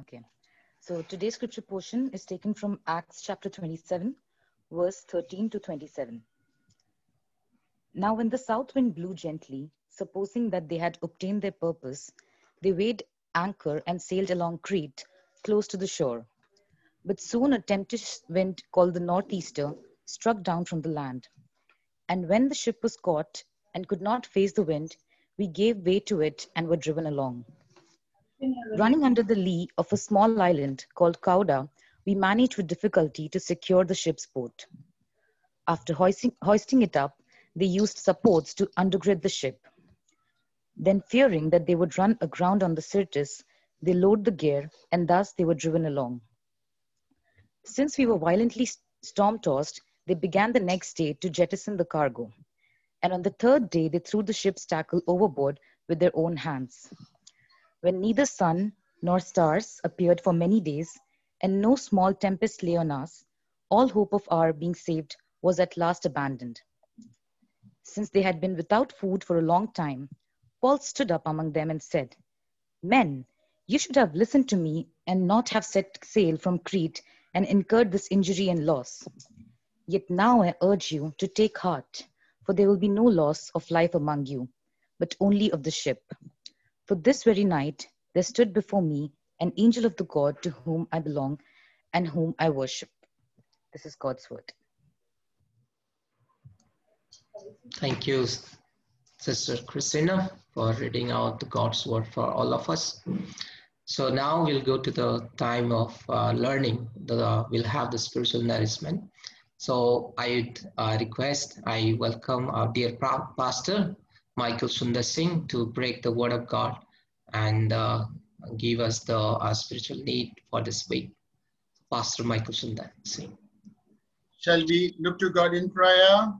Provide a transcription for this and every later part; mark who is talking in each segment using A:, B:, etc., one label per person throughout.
A: Okay. So today's scripture portion is taken from Acts chapter 27, verse 13 to 27. Now, when the south wind blew gently, supposing that they had obtained their purpose, they weighed anchor and sailed along Crete, close to the shore. But soon a tempest wind called the northeaster struck down from the land. And when the ship was caught and could not face the wind, we gave way to it and were driven along. Running under the lee of a small island called Cauda, we managed with difficulty to secure the ship's boat. After hoisting, hoisting it up, they used supports to undergird the ship. Then, fearing that they would run aground on the Syrtis, they lowered the gear, and thus they were driven along. Since we were violently storm tossed, they began the next day to jettison the cargo. And on the third day, they threw the ship's tackle overboard with their own hands. When neither sun nor stars appeared for many days, and no small tempest lay on us, all hope of our being saved was at last abandoned. Since they had been without food for a long time, Paul stood up among them and said, Men, you should have listened to me and not have set sail from Crete and incurred this injury and loss. Yet now I urge you to take heart, for there will be no loss of life among you, but only of the ship. For this very night there stood before me an angel of the God to whom I belong and whom I worship. This is God's word.
B: Thank you, Sister Christina, for reading out the God's word for all of us. So now we'll go to the time of uh, learning. The, we'll have the spiritual nourishment. So I uh, request, I welcome our dear pastor, Michael Sundersingh, to break the word of God and uh, give us the uh, spiritual need for this week. Pastor Michael Sundar Singh.
C: Shall we look to God in prayer?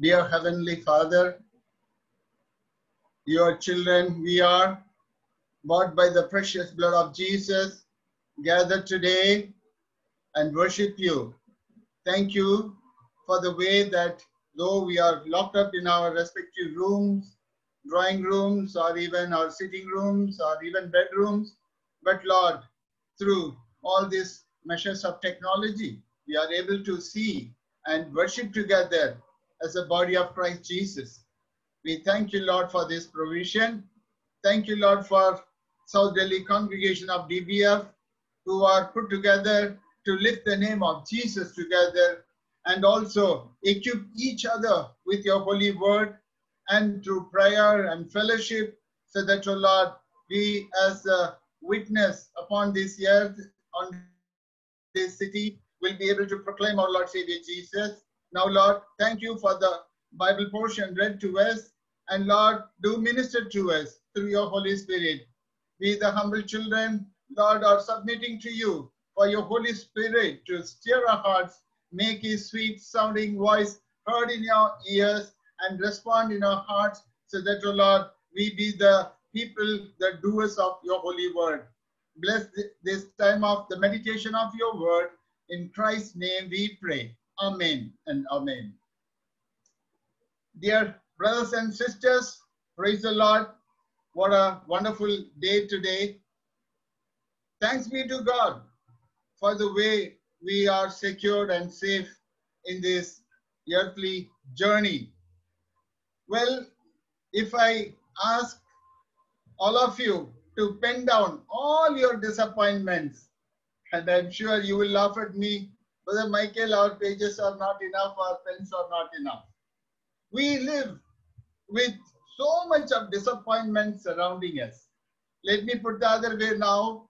C: Dear Heavenly Father, your children we are, bought by the precious blood of Jesus, gathered today and worship you. Thank you for the way that though we are locked up in our respective rooms, drawing rooms, or even our sitting rooms, or even bedrooms, but Lord, through all these measures of technology, we are able to see and worship together as a body of Christ Jesus. We thank you, Lord, for this provision. Thank you, Lord, for South Delhi congregation of DBF who are put together to lift the name of Jesus together and also equip each other with your holy word and through prayer and fellowship so that, O Lord, we as a witness upon this earth, on this city, will be able to proclaim our Lord Savior Jesus. Now, Lord, thank you for the Bible portion read to us. And Lord, do minister to us through your Holy Spirit. We, the humble children, Lord, are submitting to you for your Holy Spirit to stir our hearts, make his sweet sounding voice heard in your ears, and respond in our hearts, so that, O oh Lord, we be the people, the doers of your holy word. Bless this time of the meditation of your word. In Christ's name we pray. Amen and amen. Dear brothers and sisters, praise the Lord. What a wonderful day today. Thanks be to God for the way we are secured and safe in this earthly journey. Well, if I ask all of you to pen down all your disappointments, and I'm sure you will laugh at me, Brother Michael, our pages are not enough, our pens are not enough. We live with so much of disappointment surrounding us. Let me put the other way now.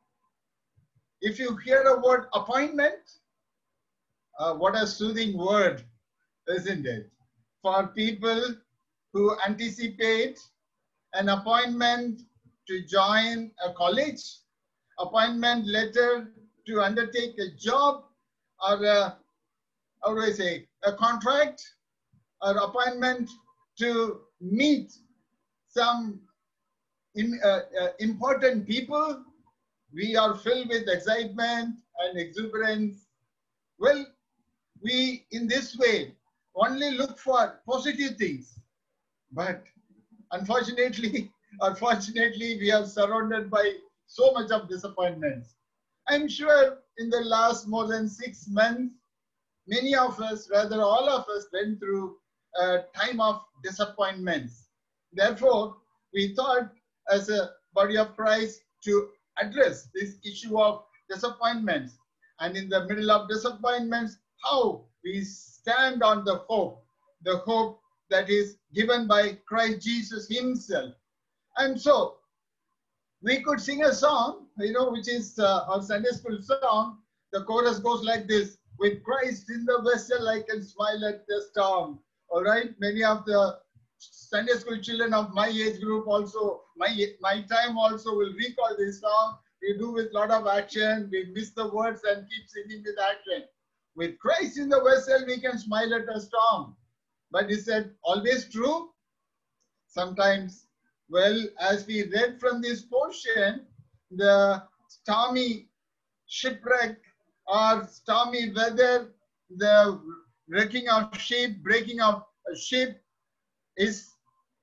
C: If you hear a word appointment, uh, what a soothing word, isn't it? For people who anticipate an appointment to join a college, appointment letter to undertake a job, or a, how do I say, a contract or appointment to meet some in, uh, uh, important people, we are filled with excitement and exuberance. Well, we in this way only look for positive things. But unfortunately, unfortunately, we are surrounded by so much of disappointments. I'm sure in the last more than six months, many of us, rather all of us, went through a time of disappointments. Therefore, we thought as a body of Christ to address this issue of disappointments. And in the middle of disappointments, how we stand on the hope, the hope that is given by Christ Jesus Himself. And so we could sing a song, you know, which is uh, our Sunday school song. The chorus goes like this With Christ in the vessel, I can smile at the storm. All right, many of the Sunday school children of my age group also, my, my time also will recall this song. We do with a lot of action. We miss the words and keep singing with action. With Christ in the vessel, we can smile at a storm. But is that always true? Sometimes well, as we read from this portion, the stormy shipwreck or stormy weather, the wrecking of ship, breaking of a ship is,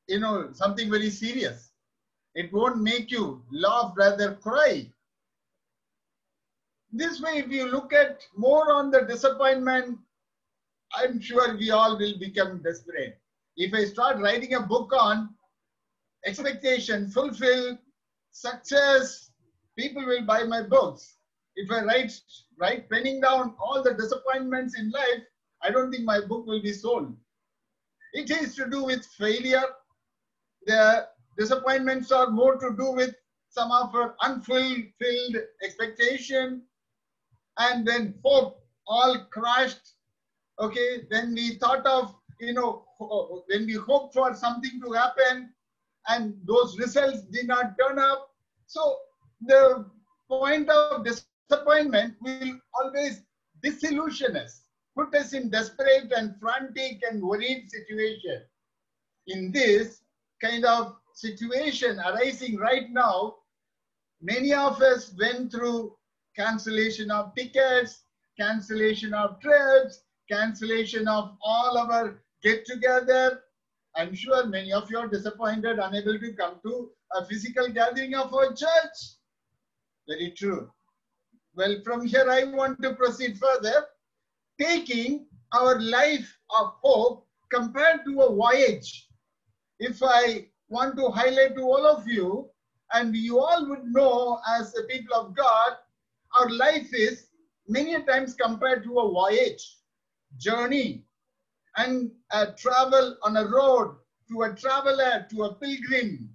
C: you know, something very serious. It won't make you laugh, rather cry. This way, if you look at more on the disappointment, I'm sure we all will become desperate. If I start writing a book on expectation fulfilled, success, people will buy my books. If I write, write penning down all the disappointments in life, I don't think my book will be sold. It is to do with failure. The disappointments are more to do with some of our unfulfilled expectation. And then hope all crashed. Okay, then we thought of, you know, when we hope for something to happen, and those results did not turn up. So the point of disappointment will always disillusion us, put us in desperate and frantic and worried situation. In this kind of situation arising right now, many of us went through cancellation of tickets, cancellation of trips, cancellation of all our get together, I'm sure many of you are disappointed, unable to come to a physical gathering of our church. Very true. Well, from here I want to proceed further, taking our life of hope compared to a voyage. If I want to highlight to all of you, and you all would know as the people of God, our life is many times compared to a voyage, journey, and a travel on a road to a traveler, to a pilgrim.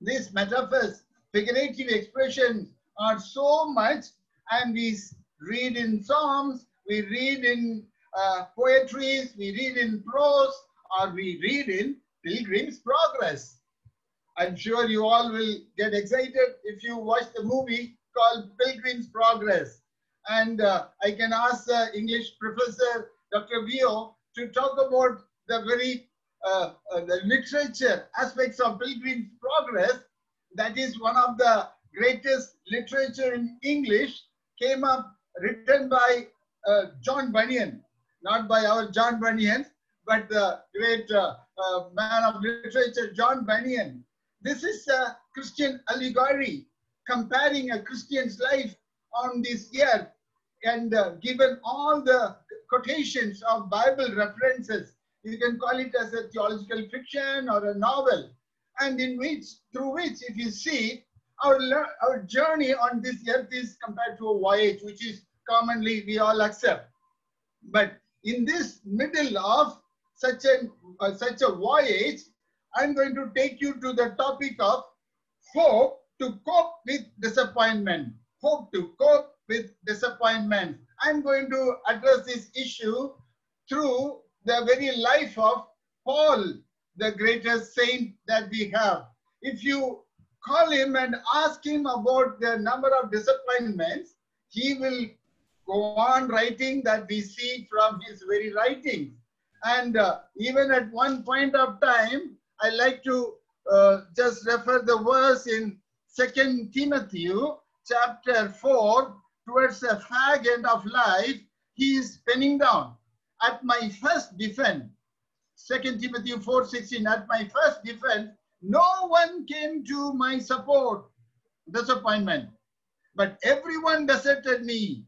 C: These metaphors, figurative expressions are so much and we read in Psalms, we read in uh, we read in prose, or we read in Pilgrim's Progress. I'm sure you all will get excited if you watch the movie called Pilgrim's Progress. And uh, I can ask the English professor, Dr. Vio, to talk about the very uh, uh, the literature aspects of Pilgrim's Progress. That is one of the greatest literature in English. Came up written by uh, John Bunyan, not by our John Bunyan, but the great uh, uh, man of literature, John Bunyan. This is a Christian allegory comparing a Christian's life on this earth and uh, given all the quotations of Bible references. You can call it as a theological fiction or a novel, and in which, through which, if you see, our, our journey on this earth is compared to a voyage, which is commonly we all accept. But in this middle of such a, uh, such a voyage, I'm going to take you to the topic of hope to cope with disappointment. Hope to cope with disappointment. I'm going to address this issue through the very life of Paul, the greatest saint that we have. If you call him and ask him about the number of disappointments, he will go on writing that we see from his very writings. And uh, even at one point of time, I like to uh, just refer the verse in Second Timothy chapter 4, towards the fag end of life, he is penning down. At my first defense, 2 Timothy 4.16, at my first defense, no one came to my support. disappointment. But everyone deserted me.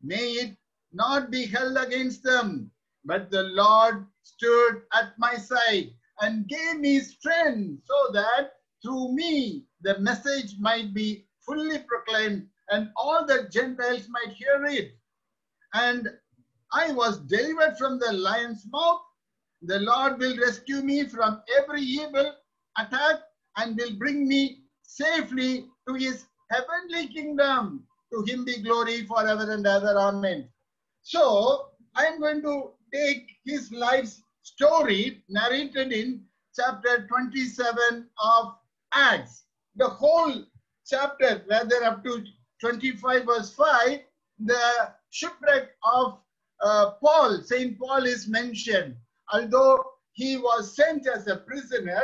C: May it not be held against them. But the Lord stood at my side and gave me strength so that through me the message might be fully proclaimed and all the Gentiles might hear it. And I was delivered from the lion's mouth. The Lord will rescue me from every evil attack and will bring me safely to his heavenly kingdom. To him be glory forever and ever. Amen. So I'm going to take his life's story narrated in chapter 27 of The whole chapter, rather up to 25 verse 5, the shipwreck of uh, Paul, St. Paul is mentioned. Although he was sent as a prisoner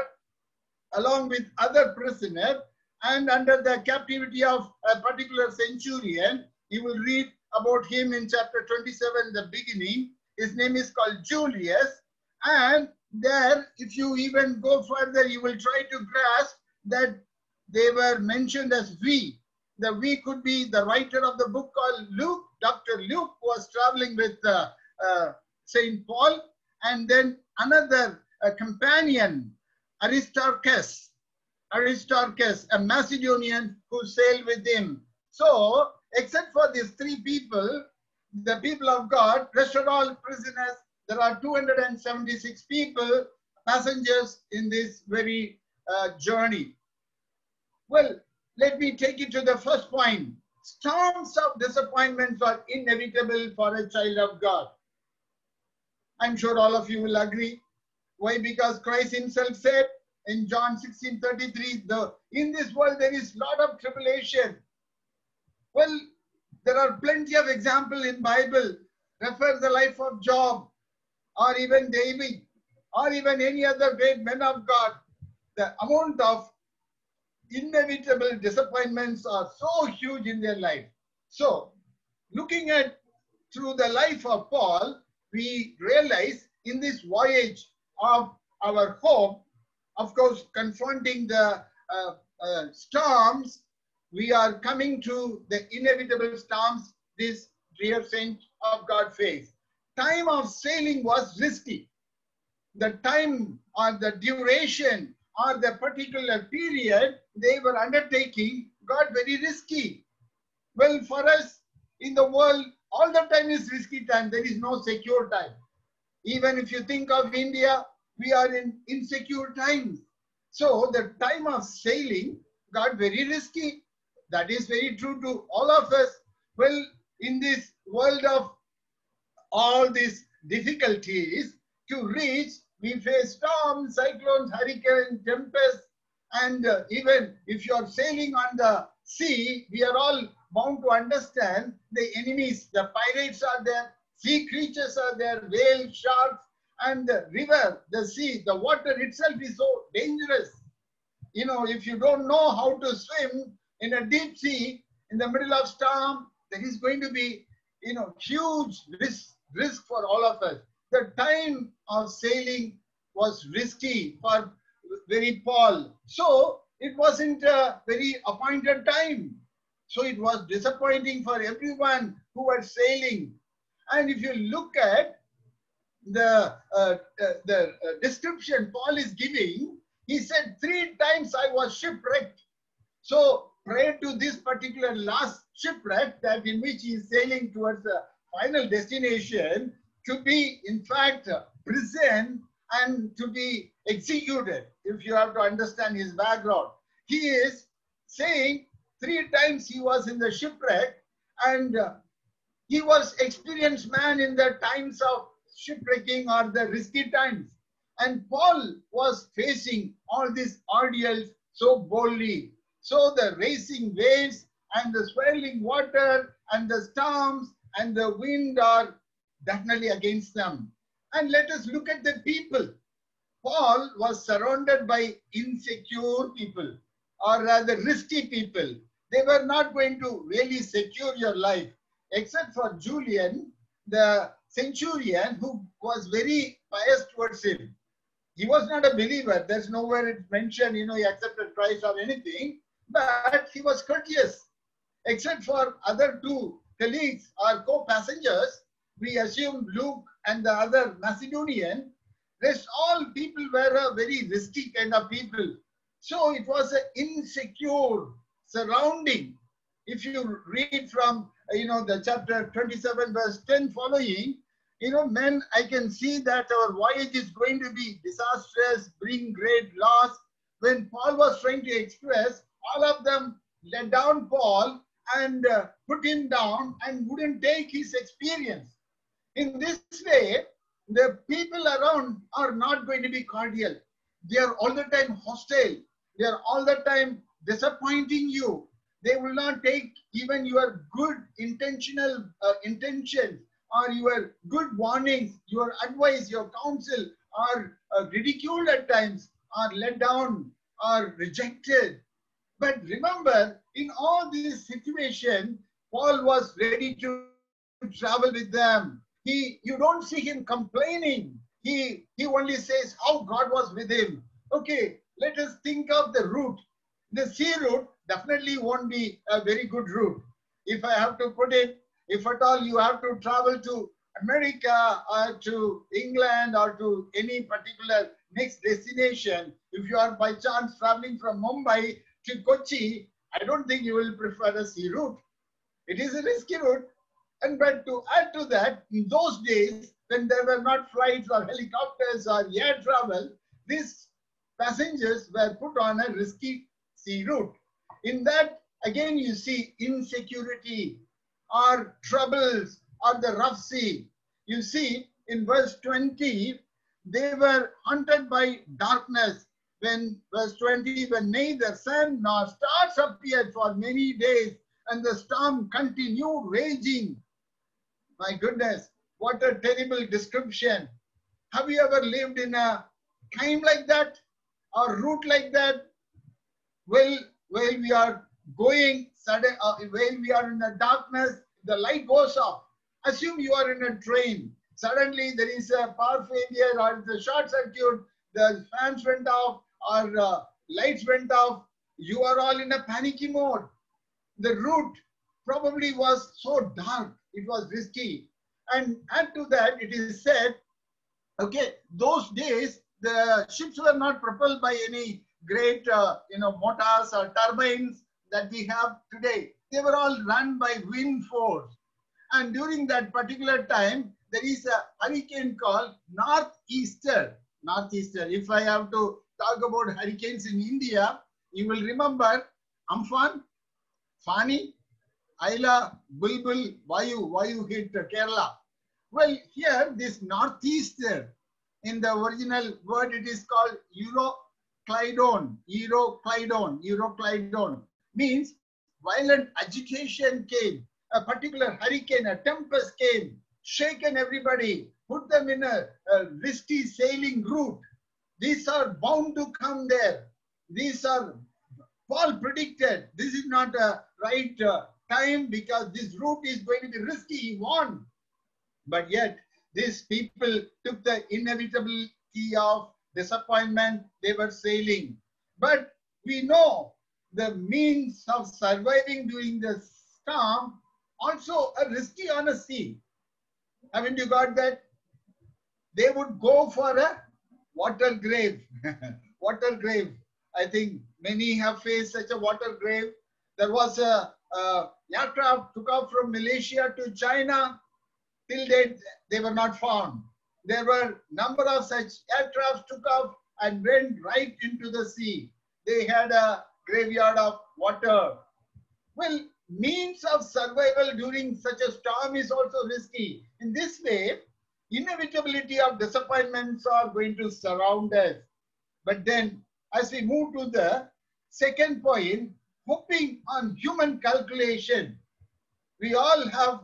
C: along with other prisoners and under the captivity of a particular centurion, you will read about him in chapter 27, the beginning. His name is called Julius. And there, if you even go further, you will try to grasp that they were mentioned as we. The we could be the writer of the book called Luke. Dr. Luke was traveling with uh, uh, St. Paul. And then another uh, companion, Aristarchus. Aristarchus, a Macedonian who sailed with him. So, except for these three people, the people of God, rest are all prisoners. There are 276 people, passengers in this very uh, journey. Well, let me take you to the first point. Storms of disappointments are inevitable for a child of God. I'm sure all of you will agree. Why? Because Christ himself said in John 16, 33, the, in this world there is lot of tribulation. Well, there are plenty of example in Bible. Refer the life of Job or even David or even any other great men of God. The amount of inevitable disappointments are so huge in their life. So, looking at through the life of Paul, we realize in this voyage of our hope, of course, confronting the uh, uh, storms, we are coming to the inevitable storms this dear saint of God face. Time of sailing was risky. The time or the duration or the particular period they were undertaking got very risky. Well, for us in the world, all the time is risky time. There is no secure time. Even if you think of India, we are in insecure times. So the time of sailing got very risky. That is very true to all of us. Well, in this world of all these difficulties, to reach, we face storms, cyclones, hurricanes, tempests, and uh, even if you are sailing on the sea, we are all bound to understand the enemies. The pirates are there, sea creatures are there, whales, sharks, and the river, the sea, the water itself is so dangerous. You know, if you don't know how to swim in a deep sea, in the middle of storm, there is going to be, you know, huge risk, risk for all of us. The time of sailing was risky for very Paul. So it wasn't a very appointed time. So it was disappointing for everyone who were sailing. And if you look at the, uh, uh, the uh, description Paul is giving, he said, three times I was shipwrecked. So prior to this particular last shipwreck that in which he is sailing towards the final destination, to be in fact prison and to be executed, if you have to understand his background. He is saying three times he was in the shipwreck and uh, he was experienced man in the times of shipwrecking or the risky times. And Paul was facing all these ordeals so boldly. So the racing waves and the swirling water and the storms and the wind are definitely against them. And let us look at the people. Paul was surrounded by insecure people, or rather risky people. They were not going to really secure your life, except for Julian, the centurion, who was very pious towards him. He was not a believer. There's nowhere it's mentioned, you know, he accepted Christ or anything. but he was courteous. Except for other two colleagues or co-passengers, we assumed Luke and the other Macedonian, rest all people were a very risky kind of people. So it was an insecure surrounding. If you read from, you know, the chapter 27, verse 10 following, you know, men, I can see that our voyage is going to be disastrous, bring great loss. When Paul was trying to express, all of them let down Paul and uh, put him down and wouldn't take his experience. In this way, the people around are not going to be cordial. They are all the time hostile. They are all the time disappointing you. They will not take even your good intentional uh, intentions or your good warnings, your advice, your counsel are uh, ridiculed at times, are let down, are rejected. But remember, in all these situations, Paul was ready to travel with them. He, you don't see him complaining. He, he only says how God was with him. Okay, let us think of the route. The sea route definitely won't be a very good route. If I have to put it, if at all you have to travel to America or to England or to any particular next destination, if you are by chance traveling from Mumbai to Kochi, I don't think you will prefer a sea route. It is a risky route. And but to add to that, in those days, when there were not flights or helicopters or air travel, these passengers were put on a risky sea route. In that, again, you see insecurity or troubles or the rough sea. You see, in verse 20, they were hunted by darkness. When verse 20, when neither sun nor stars appeared for many days, and the storm continued raging. My goodness, what a terrible description. Have you ever lived in a time like that or route like that? Well, while we are going, sudden, uh, while we are in the darkness, the light goes off. Assume you are in a train. Suddenly there is a power failure or the short circuit, the fans went off or uh, lights went off. You are all in a panicky mode. The route probably was so dark, it was risky. And add to that, it is said, okay, those days the ships were not propelled by any great, uh, you know, motors or turbines that we have today. They were all run by wind force. And during that particular time, there is a hurricane called Northeaster. Northeaster. If I have to talk about hurricanes in India, you will remember Amphan, Fani, Aila, Bulbul, Vayu, Vayu hit Kerala. Well, here this Northeaster, in the original word, it is called Euroclydon, Euroclydon, Euroclydon, means violent agitation came, a particular hurricane, a tempest came, shaken everybody, put them in a, a risky sailing route. These are bound to come there. These are, all predicted, this is not a right uh, time because this route is going to be risky, he warned. But yet, these people took the inevitability of disappointment, they were sailing. But we know the means of surviving during the storm also a risky on a sea. Haven't you got that? They would go for a water grave. water grave. I think many have faced such a water grave. There was a, Uh, a aircraft took off from Malaysia to China. Till date, they were not found. There were number of such aircrafts took off and went right into the sea. They had a graveyard of water. Well, means of survival during such a storm is also risky. In this way, inevitability of disappointments are going to surround us. But then, as we move to the second point, hoping on human calculation, we all have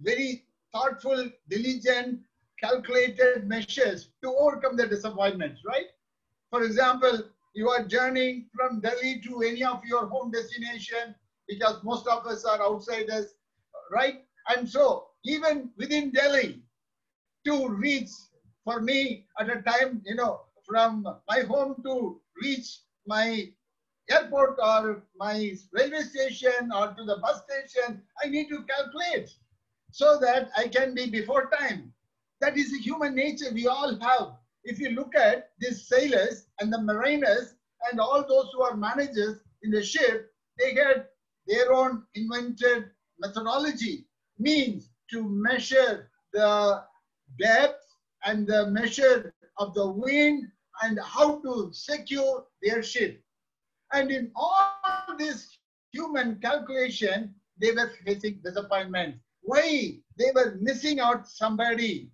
C: very thoughtful, diligent, calculated measures to overcome the disappointments, right? For example, you are journeying from Delhi to any of your home destination because most of us are outsiders, right? And so even within Delhi, to reach for me at a time, you know, from my home to reach my airport or my railway station or to the bus station, I need to calculate so that I can be before time. That is the human nature we all have. If you look at these sailors and the mariners and all those who are managers in the ship, they had their own invented methodology, means to measure the depth and the measure of the wind and how to secure their ship. And in all this human calculation, they were facing disappointment. Why? They were missing out somebody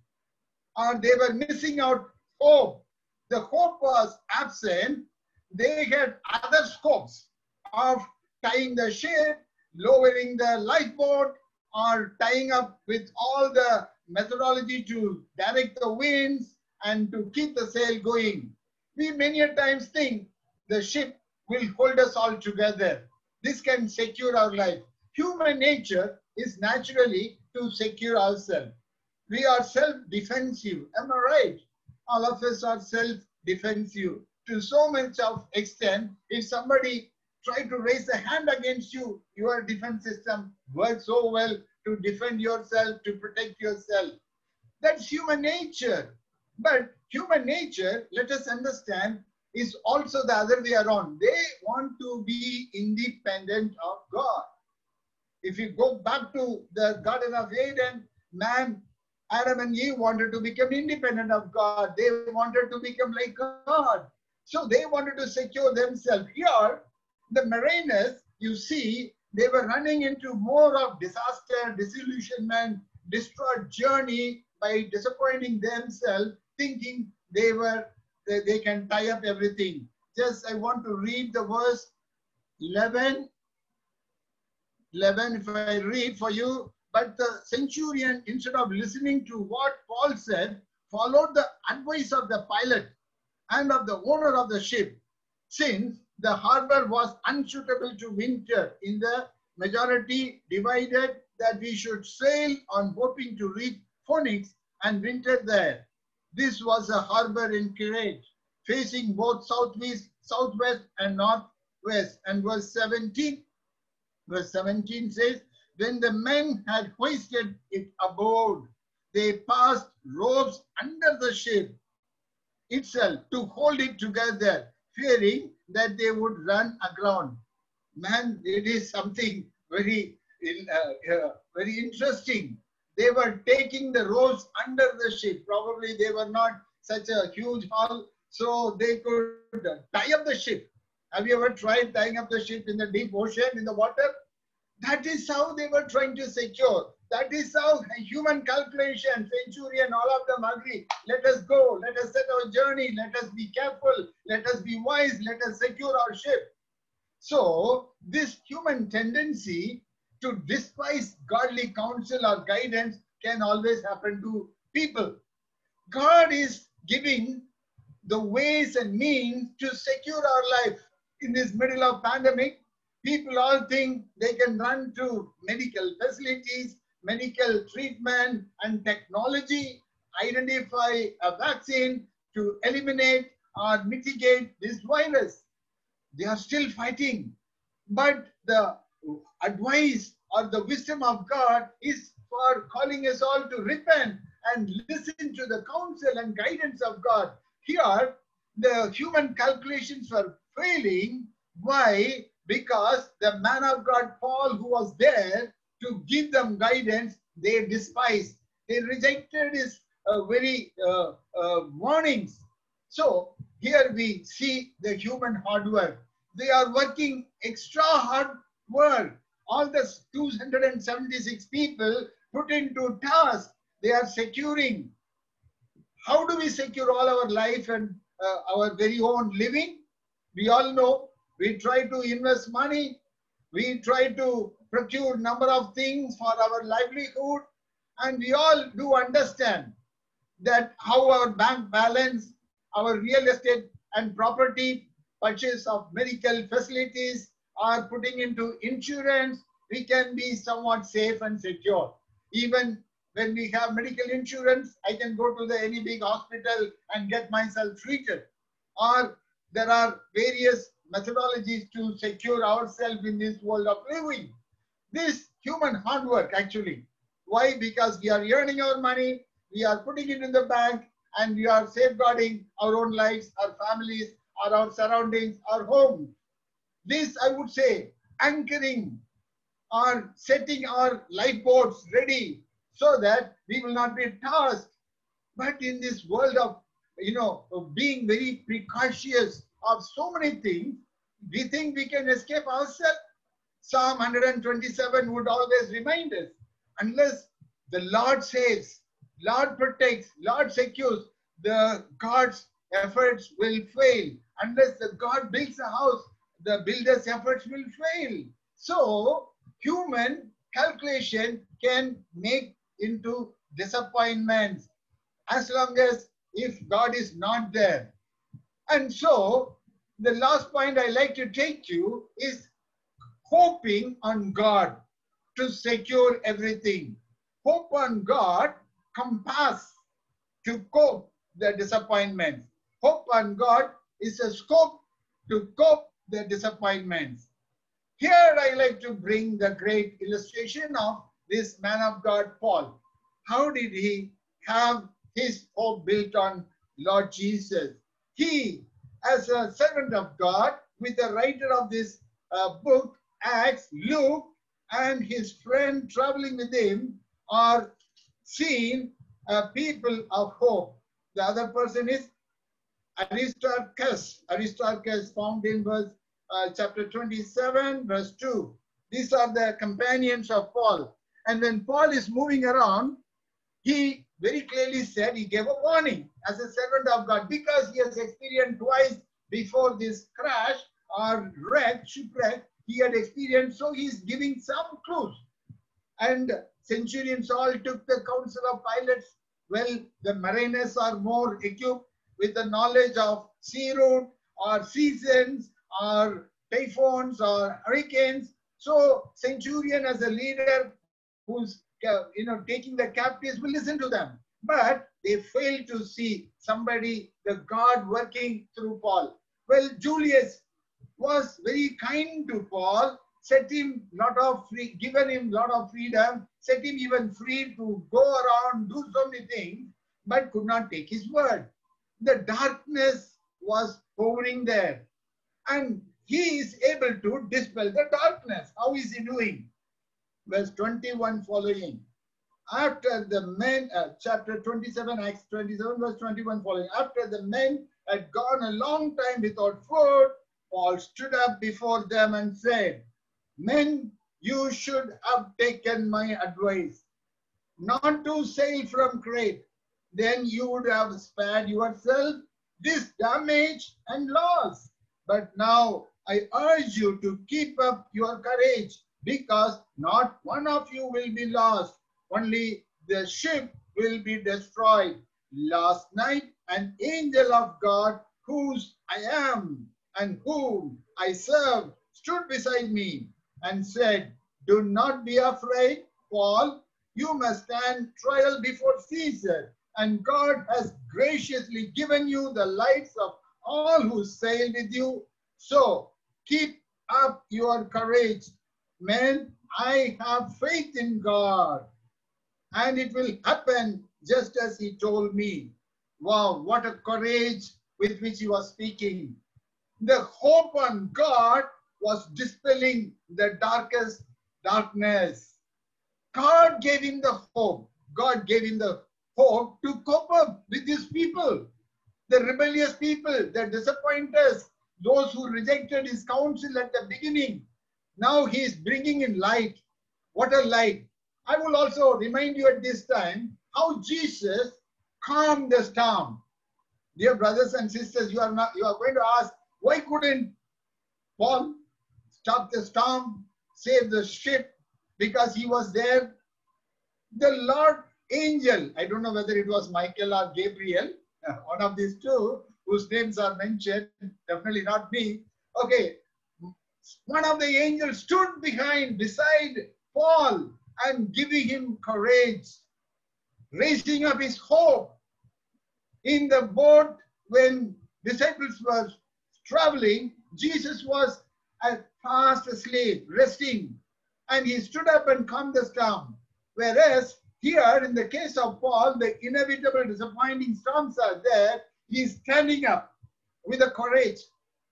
C: or they were missing out hope. The hope was absent. They had other scopes of tying the ship, lowering the lifeboat, or tying up with all the methodology to direct the winds and to keep the sail going. We many a times think the ship will hold us all together. This can secure our life. Human nature is naturally to secure ourselves. We are self-defensive. Am I right? All of us are self-defensive. To so much of extent, if somebody try to raise a hand against you, your defense system works so well to defend yourself, to protect yourself. That's human nature. But human nature, let us understand, is also the other way around. They want to be independent of God. If you go back to the Garden of Eden, man, Adam and Eve wanted to become independent of God. They wanted to become like God. So they wanted to secure themselves. Here, the mariners, you see, they were running into more of disaster, disillusionment, distraught journey by disappointing themselves, thinking they were they, they can tie up everything. Just I want to read the verse 11. 11, if I read for you, but the centurion, instead of listening to what Paul said, followed the advice of the pilot and of the owner of the ship, since the harbor was unsuitable to winter in the majority divided that we should sail on hoping to reach Phoenix and winter there. This was a harbor in Crete, facing both southwest, southwest and northwest. And verse 17, verse 17 says, when the men had hoisted it aboard, they passed ropes under the ship itself to hold it together, fearing that they would run aground. Man, it is something very, uh, uh, very interesting. They were taking the ropes under the ship. Probably they were not such a huge hull, so they could tie up the ship. Have you ever tried tying up the ship in the deep ocean, in the water? That is how they were trying to secure. That is how human calculation, centurion, all of them agree. Let us go. Let us set our journey. Let us be careful. Let us be wise. Let us secure our ship. So, this human tendency to despise godly counsel or guidance can always happen to people. God is giving the ways and means to secure our life in this middle of pandemic. People all think they can run to medical facilities, medical treatment and technology, identify a vaccine to eliminate or mitigate this virus. They are still fighting. But the advice or the wisdom of God is for calling us all to repent and listen to the counsel and guidance of God. Here, the human calculations were failing. Why? Because the man of God, Paul, who was there to give them guidance, they despised. They rejected his uh, very uh, uh, warnings. So here we see the human hard work. They are working extra hard work. All the 276 people put into task, they are securing. How do we secure all our life and uh, our very own living? We all know we try to invest money, we try to procure number of things for our livelihood, and we all do understand that how our bank balance, our real estate and property purchase of medical facilities are putting into insurance, we can be somewhat safe and secure. Even when we have medical insurance, I can go to the any big hospital and get myself treated. Or there are various methodologies to secure ourselves in this world of living. This human hard work, actually. Why? Because we are earning our money, we are putting it in the bank, and we are safeguarding our own lives, our families, or our surroundings, our home. This, I would say, anchoring or setting our lifeboats ready so that we will not be tossed. But in this world of, you know, of being very precautious of so many things, we think we can escape ourselves. Psalm 127 would always remind us, unless the Lord saves, Lord protects, Lord secures, the God's efforts will fail. Unless the God builds a house, the builder's efforts will fail. So human calculation can make into disappointments as long as if God is not there. And so the last point I like to take you is hoping on God to secure everything. Hope on God compass to cope the disappointments. Hope on God is a scope to cope the disappointments. Here I like to bring the great illustration of this man of God, Paul. How did he have his hope built on Lord Jesus? He, as a servant of God, with the writer of this uh, book, Acts, Luke, and his friend traveling with him, are seen uh, people of hope. The other person is Aristarchus. Aristarchus found in verse uh, chapter 27, verse 2. These are the companions of Paul. And when Paul is moving around, he very clearly said he gave a warning as a servant of God because he has experienced twice before this crash or wreck, shipwreck, he had experienced. So he's giving some clues. And centurions all took the counsel of pilots. Well, the mariners are more equipped with the knowledge of sea route or seasons or typhoons or hurricanes. So centurion as a leader who's you know taking the captives will listen to them. But they fail to see somebody, the God working through Paul. Well, Julius was very kind to Paul, set him lot of free, given him lot of freedom, set him even free to go around, do so many things, but could not take his word. The darkness was hovering there and he is able to dispel the darkness. How is he doing? Verse 21 following. After the men, uh, chapter 27, Acts 27, verse 21 following. After the men had gone a long time without food, Paul stood up before them and said, Men, you should have taken my advice not to sail from Crete. Then you would have spared yourself this damage and loss. But now I urge you to keep up your courage because not one of you will be lost, only the ship will be destroyed. Last night, an angel of God, whose I am and whom I serve, stood beside me and said, Do not be afraid, Paul. You must stand trial before Caesar, and God has graciously given you the lives of all who sail with you. So keep up your courage. Men, I have faith in God. And it will happen just as he told me. Wow, what a courage with which he was speaking. The hope on God was dispelling the darkest darkness. God gave him the hope. God gave him the hope to cope up with his people the rebellious people, the disappointers, those who rejected his counsel at the beginning. Now he is bringing in light. What a light. I will also remind you at this time how Jesus calmed the storm. Dear brothers and sisters, you are not you are going to ask, why couldn't Paul stop the storm, save the ship? Because he was there. The Lord angel, I don't know whether it was Michael or Gabriel, one of these two whose names are mentioned, definitely not me. Okay, one of the angels stood behind, beside Paul and giving him courage, raising up his hope. In the boat, when disciples were traveling, Jesus was fast asleep, resting, and he stood up and calmed the storm. Whereas here, in the case of Paul, the inevitable disappointing storms are there. He's standing up with the courage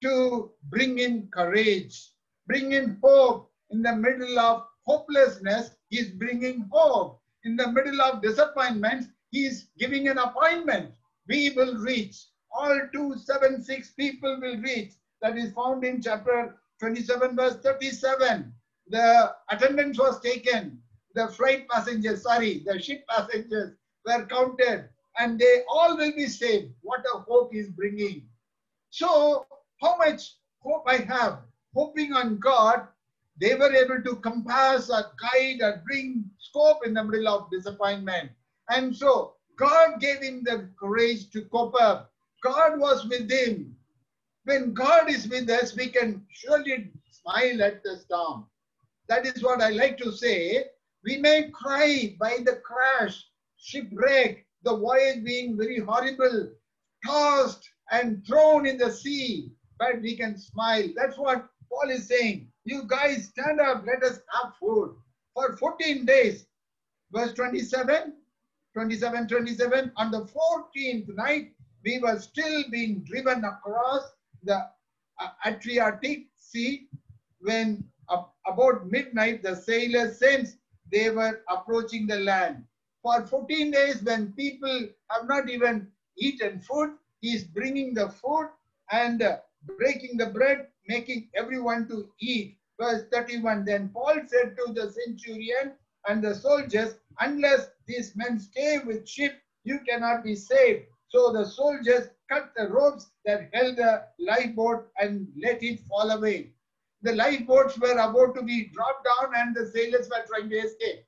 C: to bring in courage, bring in hope in the middle of hopelessness. He's bringing hope. In the middle of disappointment, he's giving an appointment. We will reach. All 276 people will reach. That is found in chapter 27, verse 37. The attendance was taken. The freight passengers, sorry, the ship passengers were counted and they all will be saved. What a hope is bringing. So, how much hope I have? Hoping on God, they were able to compass or guide or bring scope in the middle of disappointment. And so, God gave him the courage to cope up. God was with him. When God is with us, we can surely smile at the storm. That is what I like to say. We may cry by the crash, shipwreck, the voyage being very horrible, tossed and thrown in the sea, but we can smile. That's what Paul is saying. You guys stand up, let us have food. For 14 days, verse 27, 27, 27, on the 14th night, we were still being driven across the uh, Adriatic Sea when uh, about midnight the sailors sensed they were approaching the land. For 14 days when people have not even eaten food, he is bringing the food and uh, breaking the bread, making everyone to eat. Verse 31, then Paul said to the centurion and the soldiers, unless these men stay with ship, you cannot be saved. So the soldiers cut the ropes that held the lifeboat and let it fall away. The lifeboats were about to be dropped down and the sailors were trying to escape.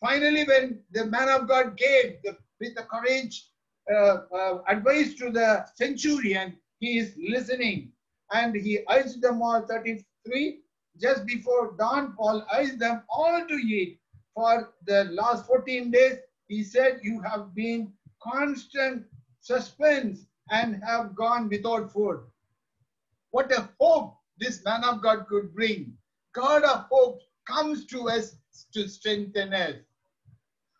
C: Finally, when the man of God gave the, with the courage uh, uh, advice to the centurion, he is listening. And he urged them all 33 just before dawn paul urged them all to eat. For the last 14 days he said you have been constant suspense and have gone without food. What a hope this man of god could bring god of hope comes to us to strengthen us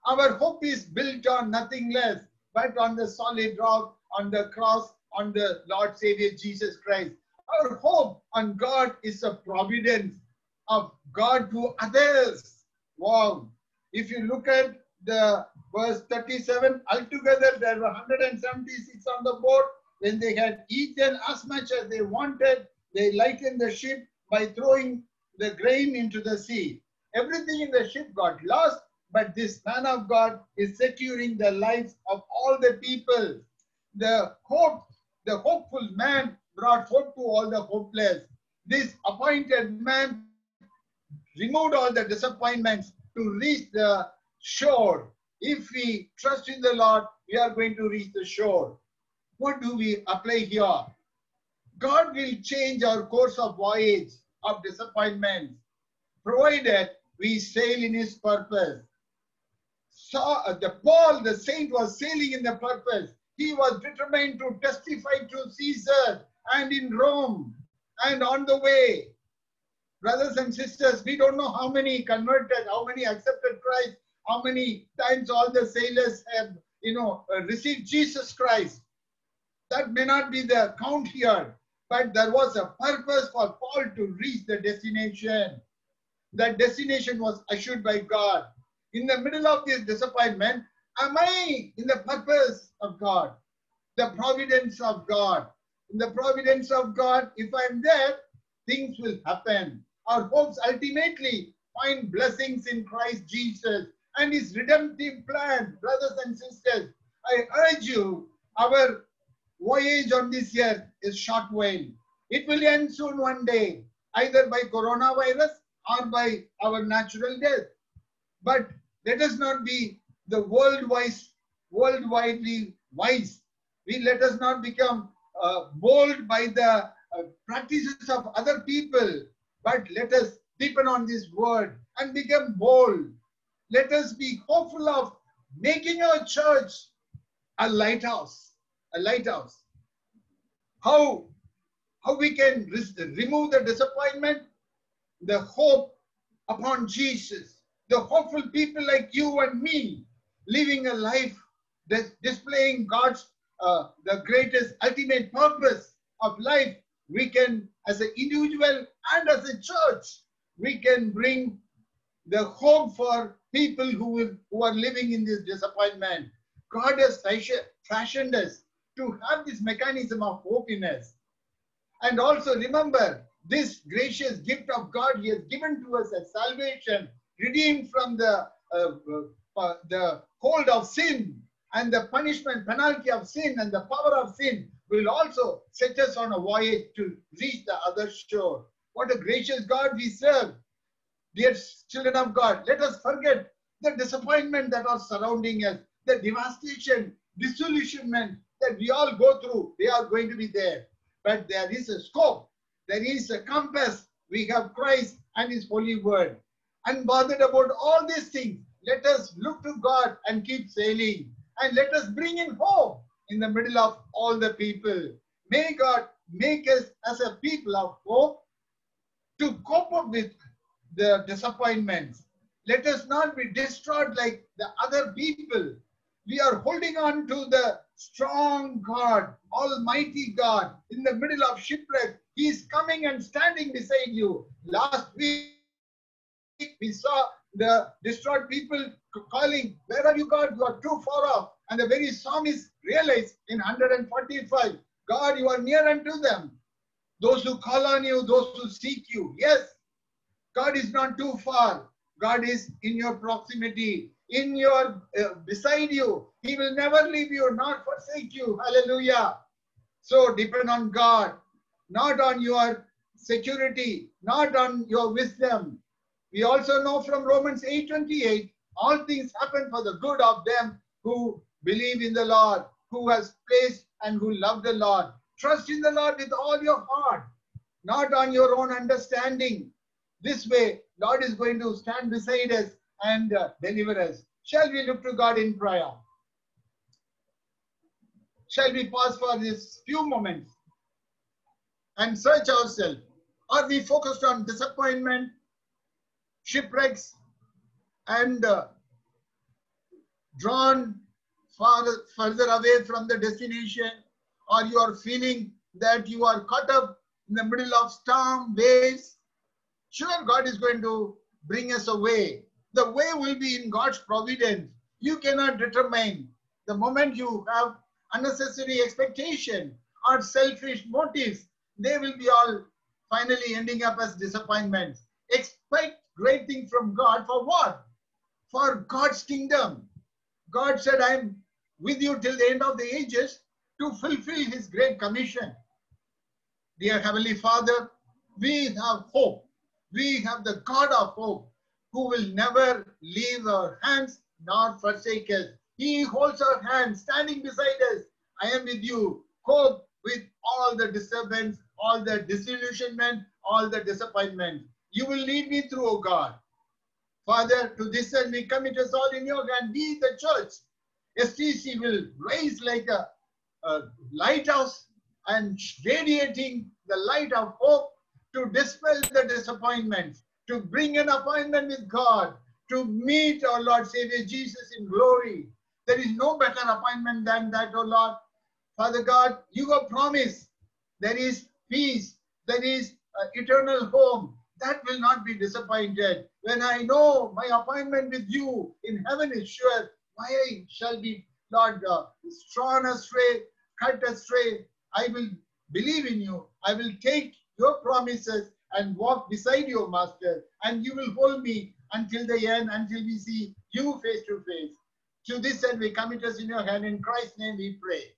C: our hope is built on nothing less but on the solid rock on the cross on the Lord Savior Jesus Christ. Our hope on God is a providence of God to others. Wow. If you look at the verse 37, altogether there were 176 on the boat. When they had eaten as much as they wanted, they lightened the ship by throwing the grain into the sea. Everything in the ship got lost, but this man of God is securing the lives of all the people. The hope the hopeful man brought hope to all the hopeless. This appointed man removed all the disappointments to reach the shore. If we trust in the Lord, we are going to reach the shore. What do we apply here? God will change our course of voyage of disappointments, provided we sail in his purpose. So uh, the Paul, the saint, was sailing in the purpose. He was determined to testify to Caesar and in Rome and on the way. Brothers and sisters, we don't know how many converted, how many accepted Christ, how many times all the sailors have, you know, uh, received Jesus Christ. That may not be the count here, but there was a purpose for Paul to reach the destination. That destination was assured by God. In the middle of this disappointment, Am I in the purpose of God? The providence of God. In the providence of God, if I'm there, things will happen. Our hopes ultimately find blessings in Christ Jesus and his redemptive plan. Brothers and sisters, I urge you, our voyage on this earth is short while. It will end soon one day, either by coronavirus or by our natural death. But let us not be the worldwide, worldwidely wise. We let us not become uh, bold by the uh, practices of other people, but let us deepen on this word and become bold. Let us be hopeful of making our church a lighthouse, a lighthouse. How, how we can remove the disappointment, the hope upon Jesus, the hopeful people like you and me, living a life that displaying God's uh, the greatest ultimate purpose of life. We can, as an individual and as a church, we can bring the hope for people who, will, who are living in this disappointment. God has fashioned us to have this mechanism of us. And also remember, this gracious gift of God He has given to us as salvation, redeemed from the, uh, uh, uh, the hold of sin and the punishment, penalty of sin and the power of sin will also set us on a voyage to reach the other shore. What a gracious God we serve. Dear children of God, let us forget the disappointment that was surrounding us, the devastation, disillusionment that we all go through. They are going to be there. But there is a scope, there is a compass. We have Christ and His holy word. Unbothered about all these things, let us look to God and keep sailing. And let us bring in hope in the middle of all the people. May God make us as a people of hope to cope up with the disappointments. Let us not be distraught like the other people. We are holding on to the strong God, Almighty God, in the middle of shipwreck. He is coming and standing beside you. Last week, we saw the distraught people calling, Where are you, God? You are too far off. And the very psalmist realized in 145, God, you are near unto them. Those who call on you, those who seek you. Yes, God is not too far. God is in your proximity, in your uh, beside you. He will never leave you, not forsake you. Hallelujah. So depend on God, not on your security, not on your wisdom. We also know from Romans 8:28, all things happen for the good of them who believe in the Lord, who has placed and who love the Lord. Trust in the Lord with all your heart, not on your own understanding. This way, Lord is going to stand beside us and uh, deliver us. Shall we look to God in prayer? Shall we pause for this few moments and search ourselves? Are we focused on disappointment, shipwrecks, and uh, drawn far further away from the destination, or you are feeling that you are caught up in the middle of storm, waves, Sure, God is going to bring us a way. The way will be in God's providence. You cannot determine the moment you have unnecessary expectation or selfish motives, they will be all finally ending up as disappointments. Expect great things from God for what? For God's kingdom. God said, I'm with you till the end of the ages to fulfill his great commission. Dear Heavenly Father, we have hope we have the God of hope who will never leave our hands nor forsake us. He holds our hands, standing beside us. I am with you. Cope with all the disturbance, all the disillusionment, all the disappointment. You will lead me through, O God. Father, to this end we commit us all in your hand. Be the church. STC will rise like a, a lighthouse and radiating the light of hope to dispel the disappointments, to bring an appointment with God, to meet our Lord Savior Jesus in glory. There is no better appointment than that, O Lord. Father God, you have promised there is peace, there is uh, eternal home. That will not be disappointed. When I know my appointment with you in heaven is sure, why shall be, Lord, uh, strong astray, cut astray. I will believe in you. I will take your promises and walk beside your master, and you will hold me until the end, until we see you face to face. To this end, we commit us in your hand. In Christ's name we pray.